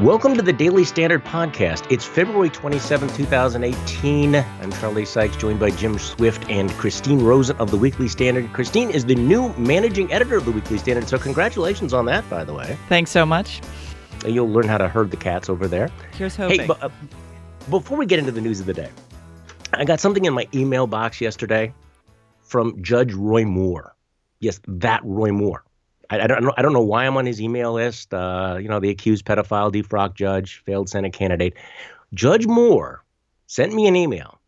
Welcome to the Daily Standard Podcast. It's February 27, 2018. I'm Charlie Sykes, joined by Jim Swift and Christine Rosen of the Weekly Standard. Christine is the new managing editor of the Weekly Standard, so congratulations on that, by the way. Thanks so much. You'll learn how to herd the cats over there. Here's hoping. Hey, but, uh, before we get into the news of the day, I got something in my email box yesterday from Judge Roy Moore. Yes, that Roy Moore. I, I, don't know. I don't know why I'm on his email list. Uh, you know, the accused pedophile, defrocked judge, failed Senate candidate. Judge Moore sent me an email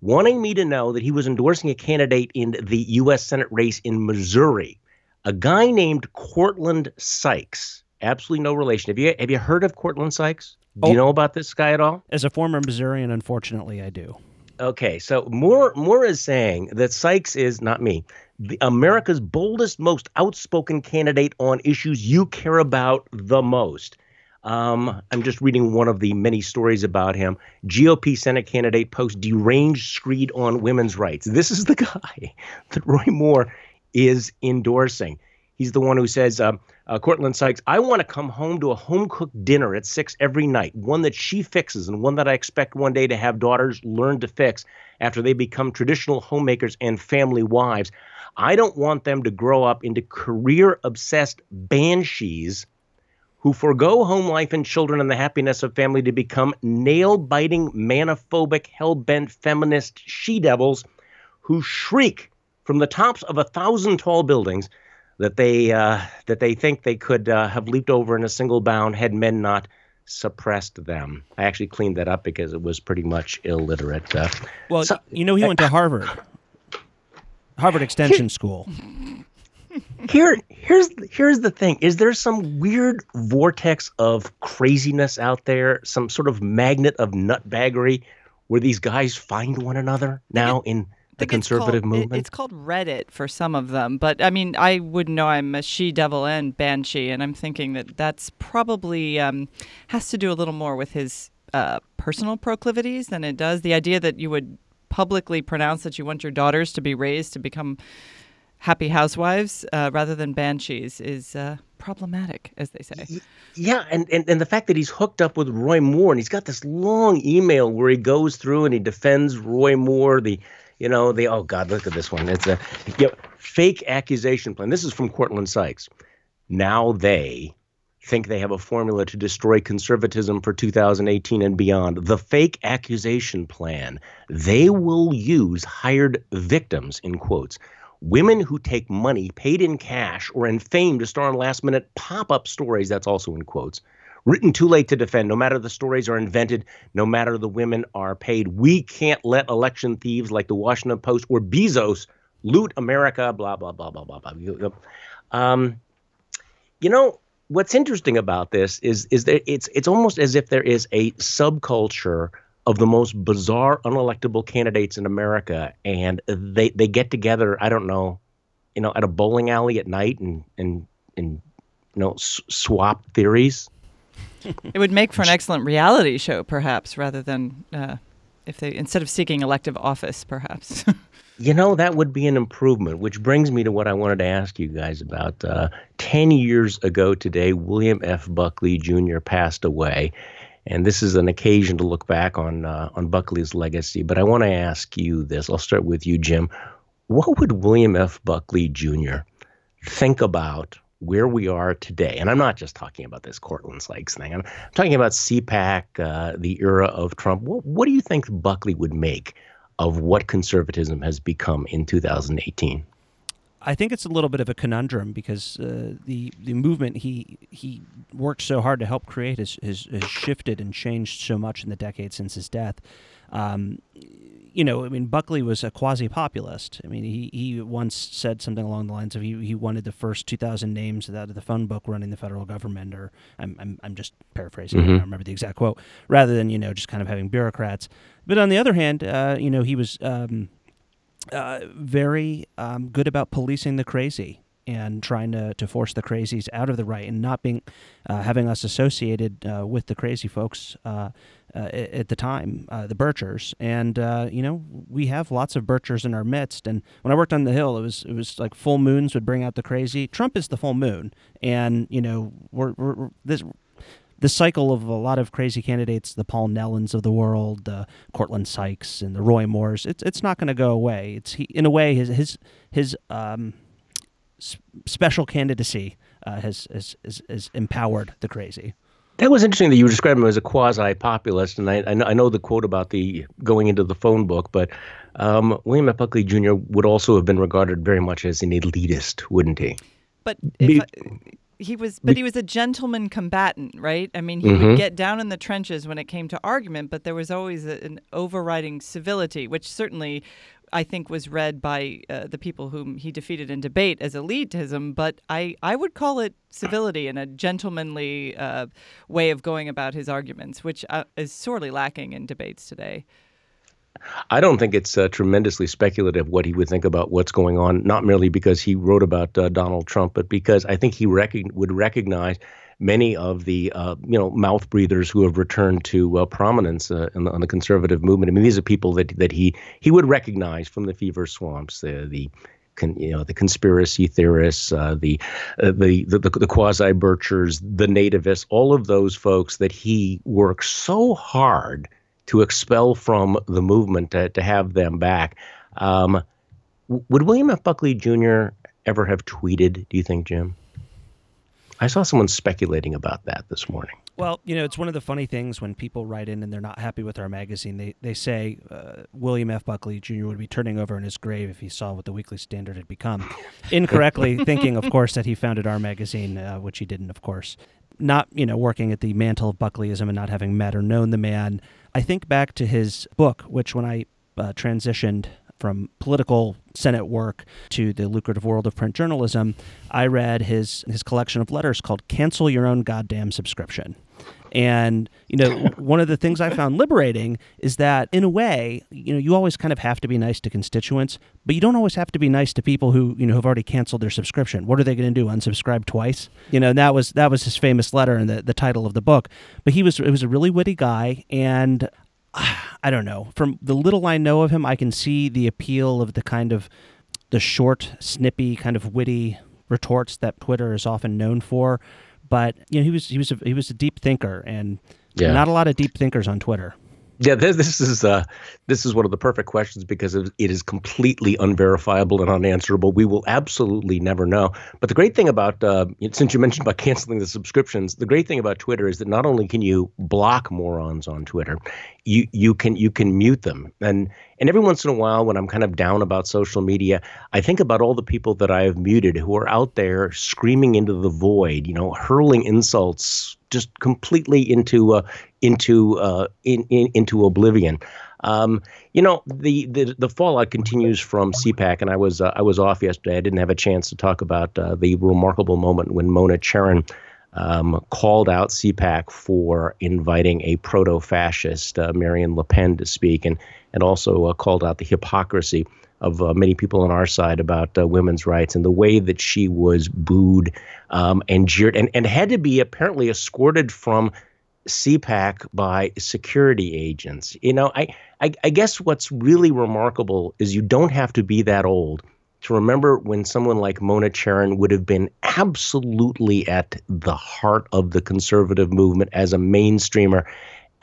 wanting me to know that he was endorsing a candidate in the U.S. Senate race in Missouri, a guy named Courtland Sykes. Absolutely no relation. Have you have you heard of Courtland Sykes? Do oh, you know about this guy at all? As a former Missourian, unfortunately, I do. Okay, so Moore Moore is saying that Sykes is not me America's boldest, most outspoken candidate on issues you care about the most. Um, I'm just reading one of the many stories about him. GOP Senate candidate posts deranged screed on women's rights. This is the guy that Roy Moore is endorsing. He's the one who says, uh, uh, Courtland Sykes, I want to come home to a home cooked dinner at six every night, one that she fixes and one that I expect one day to have daughters learn to fix after they become traditional homemakers and family wives. I don't want them to grow up into career obsessed banshees who forego home life and children and the happiness of family to become nail biting, manophobic, hell bent feminist she devils who shriek from the tops of a thousand tall buildings that they uh, that they think they could uh, have leaped over in a single bound had men not suppressed them. I actually cleaned that up because it was pretty much illiterate. Uh, well, so, you know, he went to Harvard. Harvard Extension here, School. Here, here's here's the thing: is there some weird vortex of craziness out there? Some sort of magnet of nutbaggery where these guys find one another now in the conservative called, movement? It's called Reddit for some of them, but I mean, I wouldn't know I'm a she devil and banshee, and I'm thinking that that's probably um, has to do a little more with his uh, personal proclivities than it does the idea that you would publicly pronounce that you want your daughters to be raised to become happy housewives uh, rather than banshees is uh, problematic, as they say. Yeah, and, and and the fact that he's hooked up with Roy Moore and he's got this long email where he goes through and he defends Roy Moore, the you know the oh god, look at this one. It's a you know, fake accusation plan. This is from Courtland Sykes. Now they think they have a formula to destroy conservatism for 2018 and beyond. The fake accusation plan. They will use hired victims, in quotes, women who take money paid in cash or in fame to star in last minute pop up stories. That's also in quotes. Written too late to defend, no matter the stories are invented, no matter the women are paid. We can't let election thieves like the Washington Post or Bezos loot America, blah, blah, blah, blah, blah, blah. Um, you know, what's interesting about this is is that it's it's almost as if there is a subculture of the most bizarre unelectable candidates in America and they they get together I don't know you know at a bowling alley at night and and and you know s- swap theories it would make for an excellent reality show perhaps rather than uh, if they instead of seeking elective office perhaps You know, that would be an improvement, which brings me to what I wanted to ask you guys about. Uh, 10 years ago today, William F. Buckley Jr. passed away. And this is an occasion to look back on uh, on Buckley's legacy. But I want to ask you this. I'll start with you, Jim. What would William F. Buckley Jr. think about where we are today? And I'm not just talking about this Courtland Sykes thing. I'm talking about CPAC, uh, the era of Trump. What, what do you think Buckley would make of what conservatism has become in 2018? I think it's a little bit of a conundrum because uh, the the movement he he worked so hard to help create has, has, has shifted and changed so much in the decades since his death. Um, you know, I mean, Buckley was a quasi populist. I mean, he, he once said something along the lines of he, he wanted the first 2,000 names out of the phone book running the federal government, or I'm, I'm, I'm just paraphrasing, mm-hmm. I don't remember the exact quote, rather than, you know, just kind of having bureaucrats. But on the other hand, uh, you know, he was um, uh, very um, good about policing the crazy and trying to, to force the crazies out of the right and not being uh, having us associated uh, with the crazy folks uh, uh at the time, uh, the Birchers. And you know, we have lots of Birchers in our midst. And when I worked on the Hill, it was it was like full moons would bring out the crazy. Trump is the full moon, and you know, we're, we're, we're this the cycle of a lot of crazy candidates, the Paul Nehlens of the world, the Courtland Sykes and the Roy Moores, it's it's not going to go away. It's he, in a way his his his um, special candidacy uh, has, has, has has empowered the crazy. That was interesting that you described him as a quasi-populist, and I, I know the quote about the going into the phone book, but um, William F. Buckley Jr. would also have been regarded very much as an elitist, wouldn't he? But if, he was, but he was a gentleman combatant, right? I mean, he mm-hmm. would get down in the trenches when it came to argument, but there was always a, an overriding civility, which certainly I think was read by uh, the people whom he defeated in debate as elitism, but I, I would call it civility and a gentlemanly uh, way of going about his arguments, which uh, is sorely lacking in debates today. I don't think it's uh, tremendously speculative what he would think about what's going on, not merely because he wrote about uh, Donald Trump, but because I think he rec- would recognize many of the uh, you know mouth breathers who have returned to uh, prominence uh, in the, on the conservative movement. I mean, these are people that that he he would recognize from the fever swamps, the the Con, you know the conspiracy theorists, uh, the, uh, the, the the the quasi birchers, the nativists, all of those folks that he worked so hard to expel from the movement to, to have them back. Um, would William F. Buckley Jr. ever have tweeted? Do you think, Jim? I saw someone speculating about that this morning. Well, you know, it's one of the funny things when people write in and they're not happy with our magazine. They they say uh, William F. Buckley Jr. would be turning over in his grave if he saw what the Weekly Standard had become. Incorrectly thinking, of course, that he founded our magazine, uh, which he didn't, of course. Not, you know, working at the mantle of Buckleyism and not having met or known the man. I think back to his book, which when I uh, transitioned from political Senate work to the lucrative world of print journalism, I read his his collection of letters called "Cancel Your Own Goddamn Subscription." And you know, one of the things I found liberating is that, in a way, you know, you always kind of have to be nice to constituents, but you don't always have to be nice to people who you know have already canceled their subscription. What are they going to do? Unsubscribe twice? You know, and that was that was his famous letter and the the title of the book. But he was it was a really witty guy, and I don't know. From the little I know of him, I can see the appeal of the kind of the short, snippy, kind of witty retorts that Twitter is often known for. But you know, he was he was a, he was a deep thinker, and yeah. not a lot of deep thinkers on Twitter. Yeah, this, this is uh, this is one of the perfect questions because it is completely unverifiable and unanswerable. We will absolutely never know. But the great thing about uh, since you mentioned about canceling the subscriptions, the great thing about Twitter is that not only can you block morons on Twitter, you you can you can mute them. And and every once in a while, when I'm kind of down about social media, I think about all the people that I have muted who are out there screaming into the void, you know, hurling insults just completely into uh, into uh, in, in, into oblivion. Um, you know, the, the the fallout continues from CPAC, and I was uh, I was off yesterday. I didn't have a chance to talk about uh, the remarkable moment when Mona Charen um, called out CPAC for inviting a proto-fascist uh, Marine Le Pen to speak, and and also uh, called out the hypocrisy of uh, many people on our side about uh, women's rights and the way that she was booed um, and jeered and, and had to be apparently escorted from CPAC by security agents. You know, I, I, I guess what's really remarkable is you don't have to be that old to remember when someone like Mona Charen would have been absolutely at the heart of the conservative movement as a mainstreamer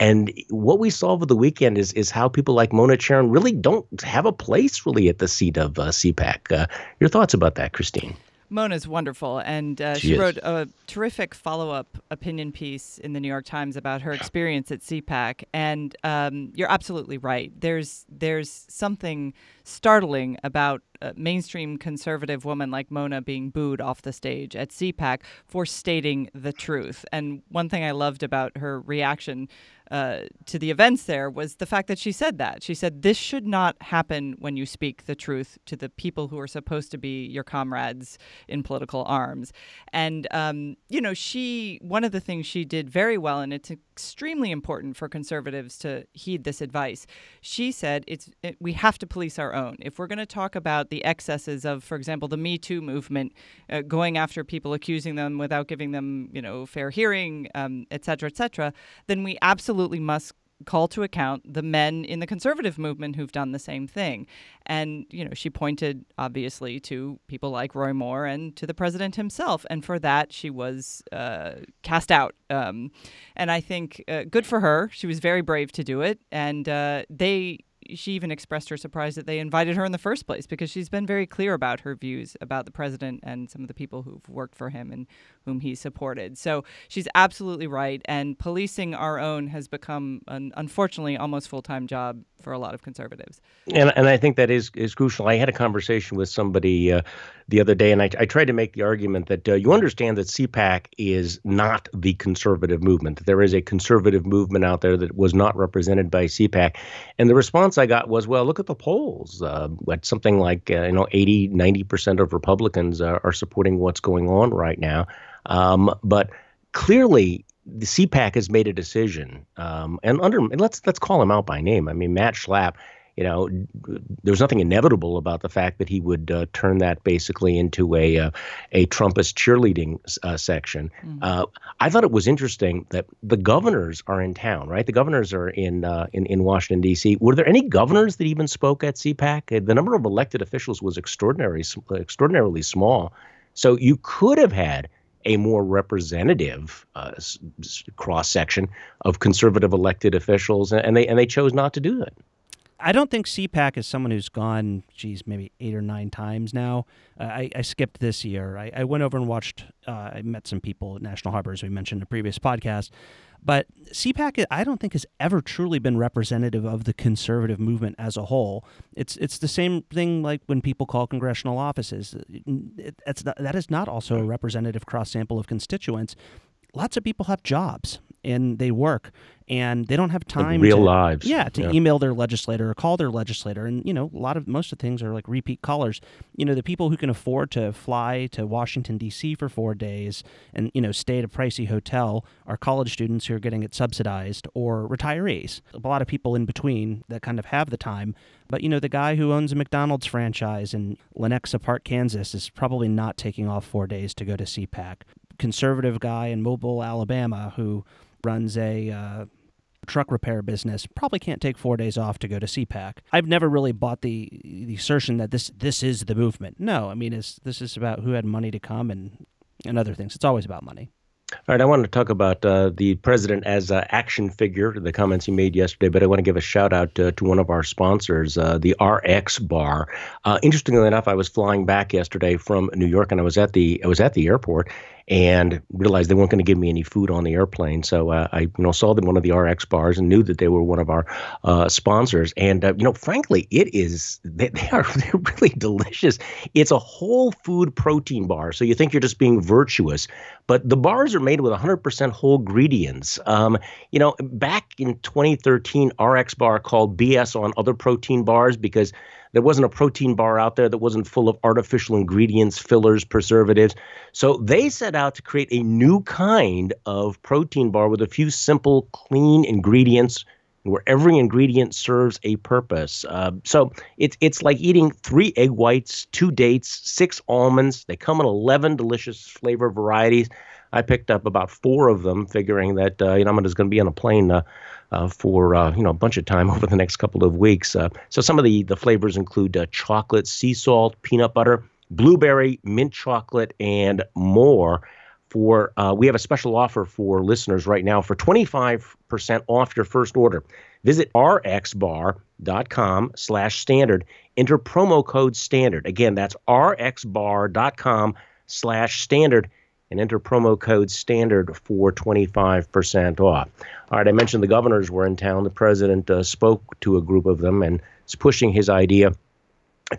and what we saw over the weekend is is how people like Mona Charen really don't have a place really at the seat of uh, CPAC. Uh, your thoughts about that, Christine? Mona's wonderful, and uh, she, she wrote a terrific follow-up opinion piece in the New York Times about her experience at CPAC. And um, you're absolutely right. There's there's something startling about a mainstream conservative woman like Mona being booed off the stage at CPAC for stating the truth. And one thing I loved about her reaction uh, to the events there was the fact that she said that. She said, This should not happen when you speak the truth to the people who are supposed to be your comrades in political arms. And, um, you know, she, one of the things she did very well, and it's extremely important for conservatives to heed this advice, she said, it's, it, we have to police our own. If we're going to talk about the excesses of, for example, the Me Too movement, uh, going after people, accusing them without giving them, you know, fair hearing, um, et cetera, et cetera, then we absolutely must call to account the men in the conservative movement who've done the same thing. And, you know, she pointed obviously to people like Roy Moore and to the president himself. And for that, she was uh, cast out. Um, and I think uh, good for her. She was very brave to do it. And uh, they, she even expressed her surprise that they invited her in the first place because she's been very clear about her views about the president and some of the people who've worked for him and whom he supported. So she's absolutely right. And policing our own has become, an unfortunately, almost full time job for a lot of conservatives. And, and I think that is, is crucial. I had a conversation with somebody uh, the other day, and I, I tried to make the argument that uh, you understand that CPAC is not the conservative movement. There is a conservative movement out there that was not represented by CPAC. And the response I got was, well, look at the polls. Uh, at something like, uh, you know, 80, 90% of Republicans are, are supporting what's going on right now. Um, but clearly, the CPAC has made a decision, um, and under and let's let's call him out by name. I mean, Matt Schlapp. You know, there was nothing inevitable about the fact that he would uh, turn that basically into a uh, a Trumpist cheerleading uh, section. Mm-hmm. Uh, I thought it was interesting that the governors are in town, right? The governors are in uh, in in Washington D.C. Were there any governors that even spoke at CPAC? The number of elected officials was extraordinary, extraordinarily small. So you could have had a more representative uh, cross section of conservative elected officials, and they and they chose not to do that. I don't think CPAC is someone who's gone, geez, maybe eight or nine times now. Uh, I, I, skipped this year. I, I, went over and watched. Uh, I met some people at National Harbor, as we mentioned in a previous podcast. But CPAC, I don't think has ever truly been representative of the conservative movement as a whole. It's it's the same thing like when people call congressional offices. It, it's not, that is not also a representative cross sample of constituents. Lots of people have jobs and they work and they don't have time like real to, lives. yeah to yeah. email their legislator or call their legislator and you know a lot of most of the things are like repeat callers. You know the people who can afford to fly to washington d.c for four days and you know stay at a pricey hotel are college students who are getting it subsidized or retirees. A lot of people in between that kind of have the time. But you know the guy who owns a mcdonald's franchise in lenexa park kansas is probably not taking off four days to go to cpac conservative guy in mobile alabama who runs a uh, truck repair business probably can't take four days off to go to CPAC. I've never really bought the the assertion that this this is the movement. No, I mean it's this is about who had money to come and and other things. It's always about money. All right, I want to talk about uh, the president as an action figure, the comments he made yesterday, but I want to give a shout out uh, to one of our sponsors, uh, the RX Bar. Uh, interestingly enough, I was flying back yesterday from New York, and I was at the I was at the airport, and realized they weren't going to give me any food on the airplane. So uh, I, you know, saw them one of the RX bars and knew that they were one of our uh, sponsors. And uh, you know, frankly, it is they, they are they're really delicious. It's a whole food protein bar, so you think you're just being virtuous, but the bars are made with 100% whole ingredients. Um, you know, back in 2013, RX bar called BS on other protein bars because there wasn't a protein bar out there that wasn't full of artificial ingredients, fillers, preservatives. So they set out to create a new kind of protein bar with a few simple, clean ingredients where every ingredient serves a purpose. Uh, so it's it's like eating three egg whites, two dates, six almonds. They come in eleven delicious flavor varieties. I picked up about four of them, figuring that uh, you know I'm just going to be on a plane uh, uh, for uh, you know a bunch of time over the next couple of weeks. Uh, so some of the the flavors include chocolate, sea salt, peanut butter, blueberry, mint chocolate, and more. For we have a special offer for listeners right now for 25% off your first order. Visit rxbar.com slash standard. Enter promo code standard. Again, that's rxbar.com slash standard and enter promo code standard for 25% off. All right, I mentioned the governors were in town. The president uh, spoke to a group of them and is pushing his idea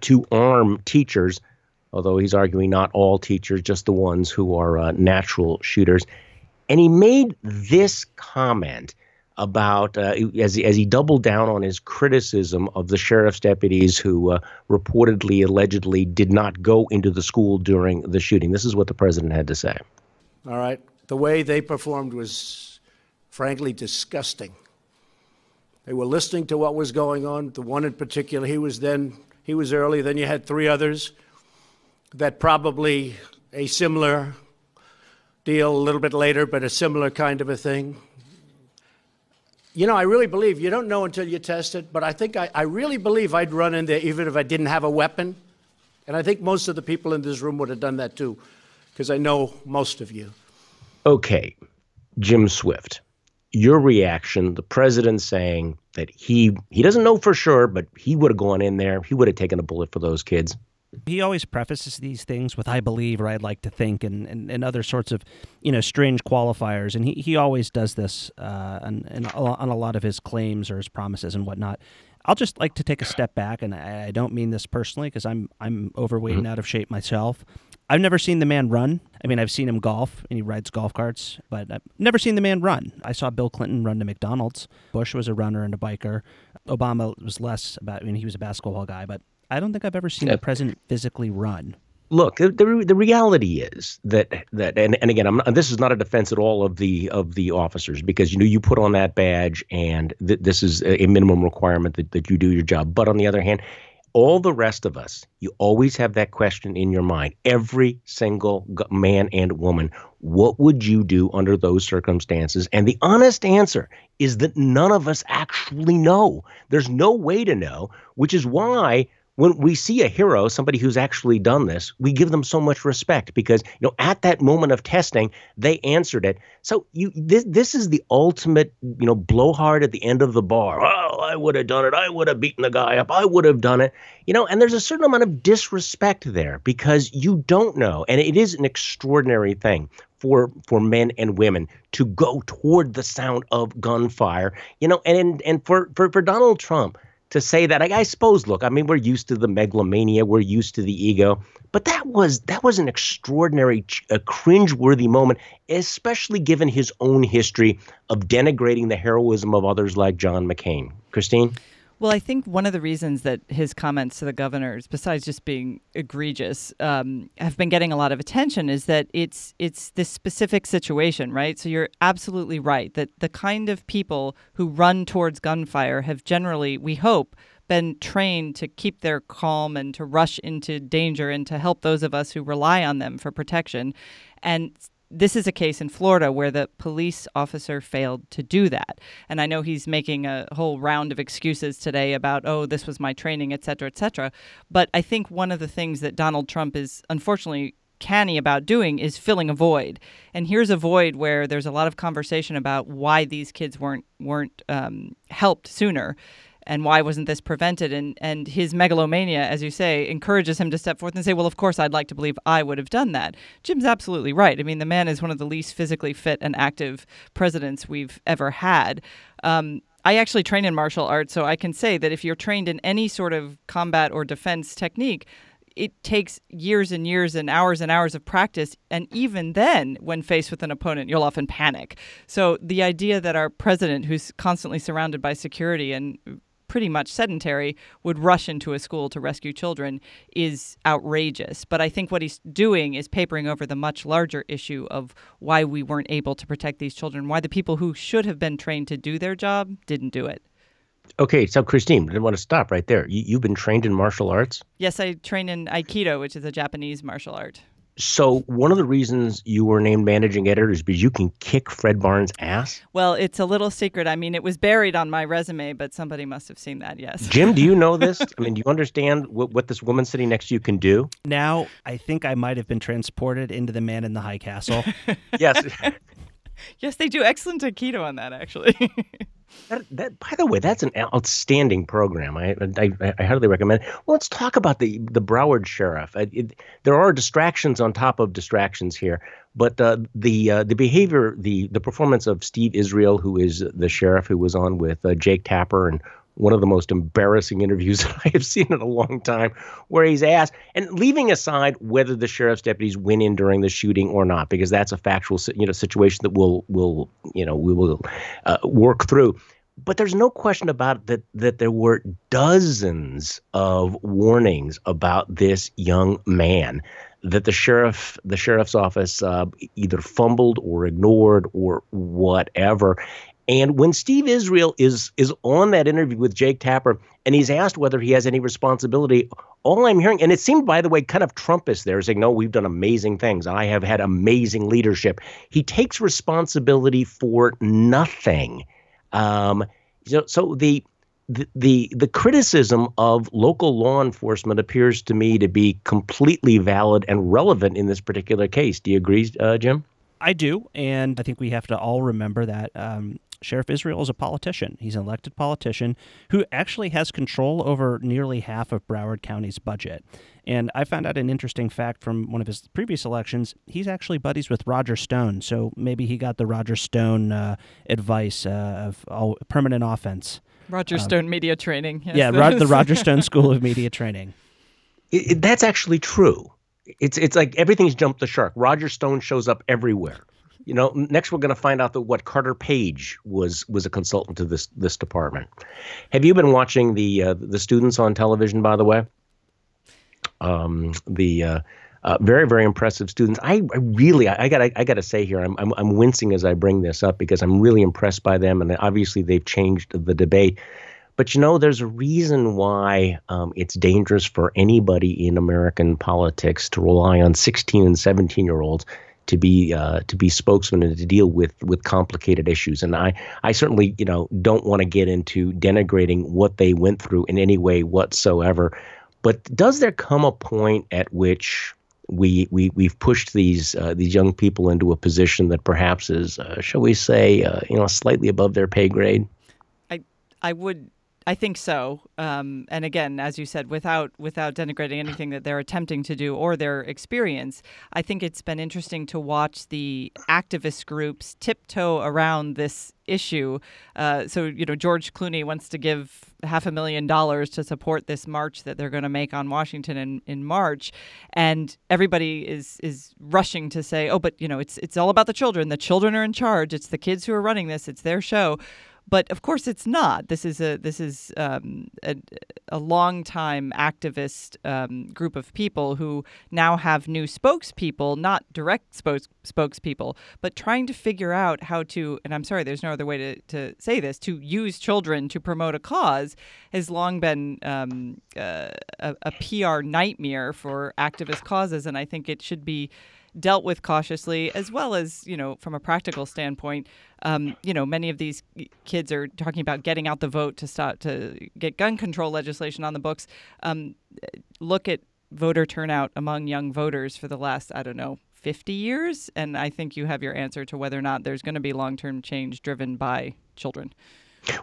to arm teachers, although he's arguing not all teachers, just the ones who are uh, natural shooters. And he made this comment about uh, as as he doubled down on his criticism of the sheriff's deputies who uh, reportedly allegedly did not go into the school during the shooting. This is what the president had to say. All right, the way they performed was frankly disgusting. They were listening to what was going on. The one in particular, he was then he was early. Then you had three others that probably a similar deal a little bit later, but a similar kind of a thing you know, I really believe you don't know until you test it, but I think I, I really believe I'd run in there even if I didn't have a weapon. And I think most of the people in this room would have done that too, because I know most of you. Okay, Jim Swift, your reaction, the president saying that he he doesn't know for sure, but he would have gone in there, he would have taken a bullet for those kids. He always prefaces these things with "I believe" or "I'd like to think" and, and, and other sorts of, you know, strange qualifiers. And he, he always does this uh, on, on a lot of his claims or his promises and whatnot. I'll just like to take a step back, and I, I don't mean this personally because I'm I'm overweight mm-hmm. and out of shape myself. I've never seen the man run. I mean, I've seen him golf and he rides golf carts, but I've never seen the man run. I saw Bill Clinton run to McDonald's. Bush was a runner and a biker. Obama was less about, I mean, he was a basketball guy, but I don't think I've ever seen yeah. the president physically run. Look, the, the, the reality is that that and, and again, I'm this is not a defense at all of the of the officers because you know you put on that badge and th- this is a minimum requirement that, that you do your job. But on the other hand, all the rest of us, you always have that question in your mind. Every single man and woman, what would you do under those circumstances? And the honest answer is that none of us actually know. There's no way to know, which is why when we see a hero, somebody who's actually done this, we give them so much respect because you know at that moment of testing, they answered it. So you this this is the ultimate you know blowhard at the end of the bar. Oh, I would have done it. I would have beaten the guy up. I would have done it. You know, and there's a certain amount of disrespect there because you don't know, and it is an extraordinary thing for for men and women to go toward the sound of gunfire. You know, and and for for for Donald Trump to say that. I, I, suppose, look, I mean, we're used to the megalomania, we're used to the ego, but that was that was an extraordinary, a cringeworthy moment, especially given his own history of denigrating the heroism of others like John McCain. Christine. Well, I think one of the reasons that his comments to the governors, besides just being egregious, um, have been getting a lot of attention is that it's it's this specific situation, right? So you're absolutely right that the kind of people who run towards gunfire have generally, we hope, been trained to keep their calm and to rush into danger and to help those of us who rely on them for protection. And this is a case in Florida where the police officer failed to do that. And I know he's making a whole round of excuses today about, oh, this was my training, et cetera, et cetera. But I think one of the things that Donald Trump is unfortunately canny about doing is filling a void. And here's a void where there's a lot of conversation about why these kids weren't weren't um, helped sooner and why wasn't this prevented? And and his megalomania, as you say, encourages him to step forth and say, well, of course, I'd like to believe I would have done that. Jim's absolutely right. I mean, the man is one of the least physically fit and active presidents we've ever had. Um, I actually train in martial arts, so I can say that if you're trained in any sort of combat or defense technique, it takes years and years and hours and hours of practice. And even then, when faced with an opponent, you'll often panic. So the idea that our president, who's constantly surrounded by security and pretty much sedentary would rush into a school to rescue children is outrageous. But I think what he's doing is papering over the much larger issue of why we weren't able to protect these children, why the people who should have been trained to do their job didn't do it. Okay, so Christine, I didn't want to stop right there. You, you've been trained in martial arts? Yes, I train in Aikido, which is a Japanese martial art. So one of the reasons you were named managing editor is because you can kick Fred Barnes' ass. Well, it's a little secret. I mean, it was buried on my resume, but somebody must have seen that. Yes. Jim, do you know this? I mean, do you understand what, what this woman sitting next to you can do? Now, I think I might have been transported into the Man in the High Castle. yes. yes, they do excellent Aikido on that, actually. That, that, by the way, that's an outstanding program. I, I, I highly recommend. Well, let's talk about the the Broward sheriff. It, there are distractions on top of distractions here, but uh, the uh, the behavior, the the performance of Steve Israel, who is the sheriff who was on with uh, Jake Tapper and one of the most embarrassing interviews that I have seen in a long time, where he's asked, and leaving aside whether the sheriff's deputies went in during the shooting or not, because that's a factual you know situation that we'll will you know we will uh, work through. But there's no question about that that there were dozens of warnings about this young man that the sheriff the sheriff's office uh, either fumbled or ignored or whatever and when Steve Israel is is on that interview with Jake Tapper and he's asked whether he has any responsibility, all I'm hearing, and it seemed, by the way, kind of Trumpist there, saying, no, we've done amazing things. I have had amazing leadership. He takes responsibility for nothing. Um, so, so the, the the the criticism of local law enforcement appears to me to be completely valid and relevant in this particular case. Do you agree, uh, Jim? I do, and I think we have to all remember that um, Sheriff Israel is a politician. He's an elected politician who actually has control over nearly half of Broward County's budget. And I found out an interesting fact from one of his previous elections. He's actually buddies with Roger Stone, so maybe he got the Roger Stone uh, advice uh, of permanent offense. Roger um, Stone media training. Yes, yeah, the Roger Stone School of Media Training. It, it, that's actually true. It's it's like everything's jumped the shark. Roger Stone shows up everywhere. You know, next we're going to find out that what Carter Page was was a consultant to this this department. Have you been watching the uh, the students on television? By the way, um, the uh, uh, very very impressive students. I, I really I, got I, I got to say here I'm, I'm I'm wincing as I bring this up because I'm really impressed by them and obviously they've changed the debate. But you know, there's a reason why um, it's dangerous for anybody in American politics to rely on 16 and 17 year olds to be uh, to be spokesman and to deal with with complicated issues. And I I certainly you know don't want to get into denigrating what they went through in any way whatsoever. But does there come a point at which we we we've pushed these uh, these young people into a position that perhaps is, uh, shall we say, uh, you know, slightly above their pay grade? I I would I think so. Um, and again, as you said, without without denigrating anything that they're attempting to do or their experience, I think it's been interesting to watch the activist groups tiptoe around this issue. Uh, so you know, George Clooney wants to give half a million dollars to support this march that they're going to make on Washington in, in March, and everybody is is rushing to say, oh, but you know, it's it's all about the children. The children are in charge. It's the kids who are running this. It's their show. But of course, it's not. This is a this is um, a, a long time activist um, group of people who now have new spokespeople, not direct spokes, spokespeople, but trying to figure out how to. And I'm sorry, there's no other way to, to say this. To use children to promote a cause has long been um, uh, a, a PR nightmare for activist causes, and I think it should be dealt with cautiously, as well as you know from a practical standpoint. Um, you know, many of these kids are talking about getting out the vote to stop to get gun control legislation on the books. Um, look at voter turnout among young voters for the last I don't know 50 years, and I think you have your answer to whether or not there's going to be long-term change driven by children.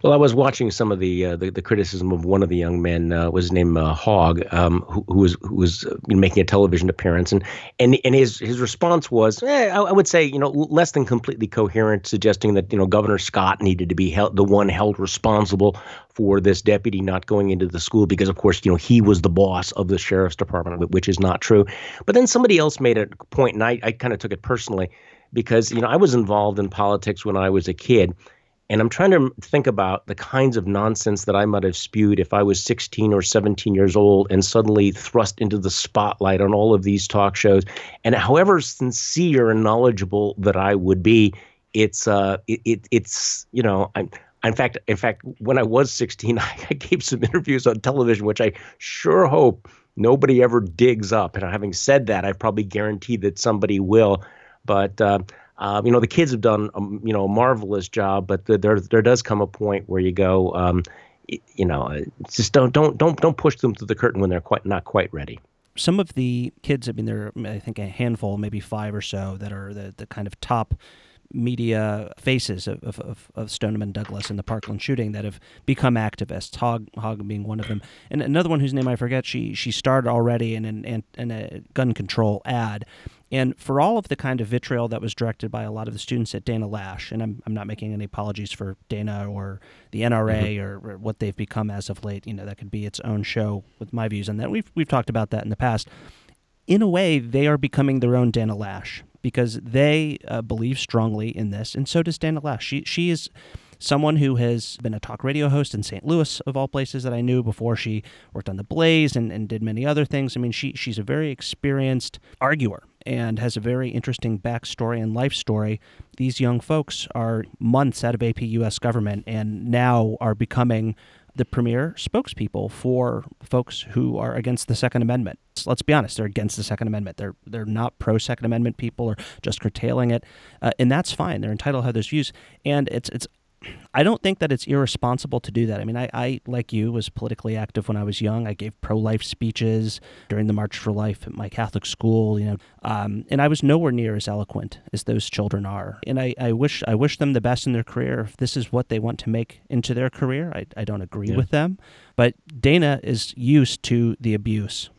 Well, I was watching some of the uh, the, the, criticism of one of the young men uh, was named uh, Hogg, um, who, who, was who was uh, making a television appearance, and and and his his response was, eh, I, I, would say, you know, less than completely coherent, suggesting that you know Governor Scott needed to be held, the one held responsible for this deputy not going into the school because, of course, you know he was the boss of the sheriff's department, which is not true. But then somebody else made a point, and I, I kind of took it personally because you know I was involved in politics when I was a kid and I'm trying to think about the kinds of nonsense that I might have spewed if I was 16 or 17 years old and suddenly thrust into the spotlight on all of these talk shows. And however sincere and knowledgeable that I would be, it's uh, it, it it's you know, I'm. In fact, in fact, when I was 16, I gave some interviews on television, which I sure hope nobody ever digs up. And having said that, I probably guarantee that somebody will. But uh, um, you know, the kids have done, um, you know, a marvelous job, but the, there there does come a point where you go, um, you know, uh, just don't don't don't don't push them through the curtain when they're quite not quite ready. Some of the kids, I mean, there are, I think a handful, maybe five or so, that are the, the kind of top media faces of, of, of, Stoneman Douglas and the Parkland shooting that have become activists, Hogg, Hogg being one of them. And another one whose name I forget, she she starred already in, an, in a gun control ad. And for all of the kind of vitriol that was directed by a lot of the students at Dana Loesch, and I'm, I'm not making any apologies for Dana or the NRA mm-hmm. or, or, what they've become as of late, you know, that could be its own show with my views on that. We've, we've talked about that in the past. In a way, they are becoming their own Dana Loesch because they uh, believe strongly in this, and so does Dana Loesch. She, she is someone who has been a talk radio host in St. Louis, of all places that I knew before she worked on The Blaze and, and did many other things. I mean, she, she's a very experienced arguer and has a very interesting backstory and life story. These young folks are months out of AP US government and now are becoming the premier spokespeople for folks who are against the Second Amendment. Let's be honest, they're against the Second Amendment. They're they're not pro Second Amendment people or just curtailing it, uh, and that's fine. They're entitled to have those views. And it's it's I don't think that it's irresponsible to do that. I mean, I, I, like you, was politically active when I was young. I gave pro life speeches during the March for Life at my Catholic school, you know, um, and I was nowhere near as eloquent as those children are. And I, I wish I wish them the best in their career. If this is what they want to make into their career, I, I don't agree Yeah. with them. But Dana is used to the abuse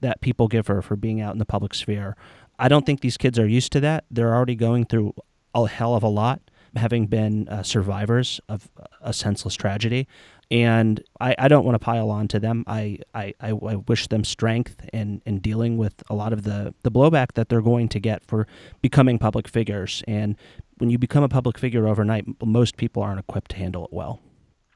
that people give her for being out in the public sphere. I don't think these kids are used to that. They're already going through a hell of a lot, having been uh, survivors of a senseless tragedy. And I, I don't want to pile on to them. I, I, I wish them strength in, in dealing with a lot of the, the blowback that they're going to get for becoming public figures. And when you become a public figure overnight, most people aren't equipped to handle it well.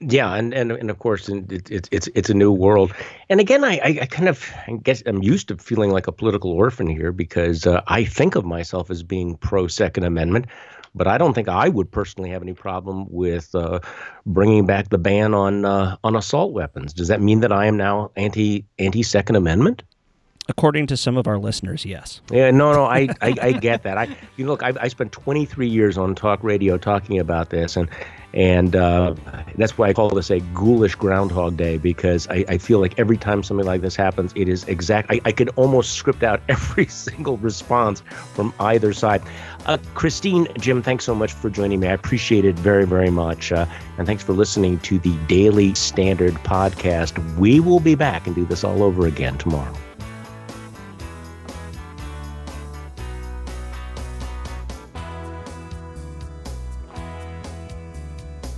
Yeah, and and, and of course, it's it's it's a new world. And again, I, I I kind of I guess I'm used to feeling like a political orphan here because uh, I think of myself as being pro Second Amendment, but I don't think I would personally have any problem with uh, bringing back the ban on uh, on assault weapons. Does that mean that I am now anti anti Second Amendment? According to some of our listeners, yes. Yeah, no, no, I, I, I get that. I, you know, look, I, I spent 23 years on talk radio talking about this, and and uh, that's why I call this a ghoulish Groundhog Day because I, I feel like every time something like this happens, it is exact. I, I could almost script out every single response from either side. Uh, Christine, Jim, thanks so much for joining me. I appreciate it very, very much, uh, and thanks for listening to the Daily Standard podcast. We will be back and do this all over again tomorrow.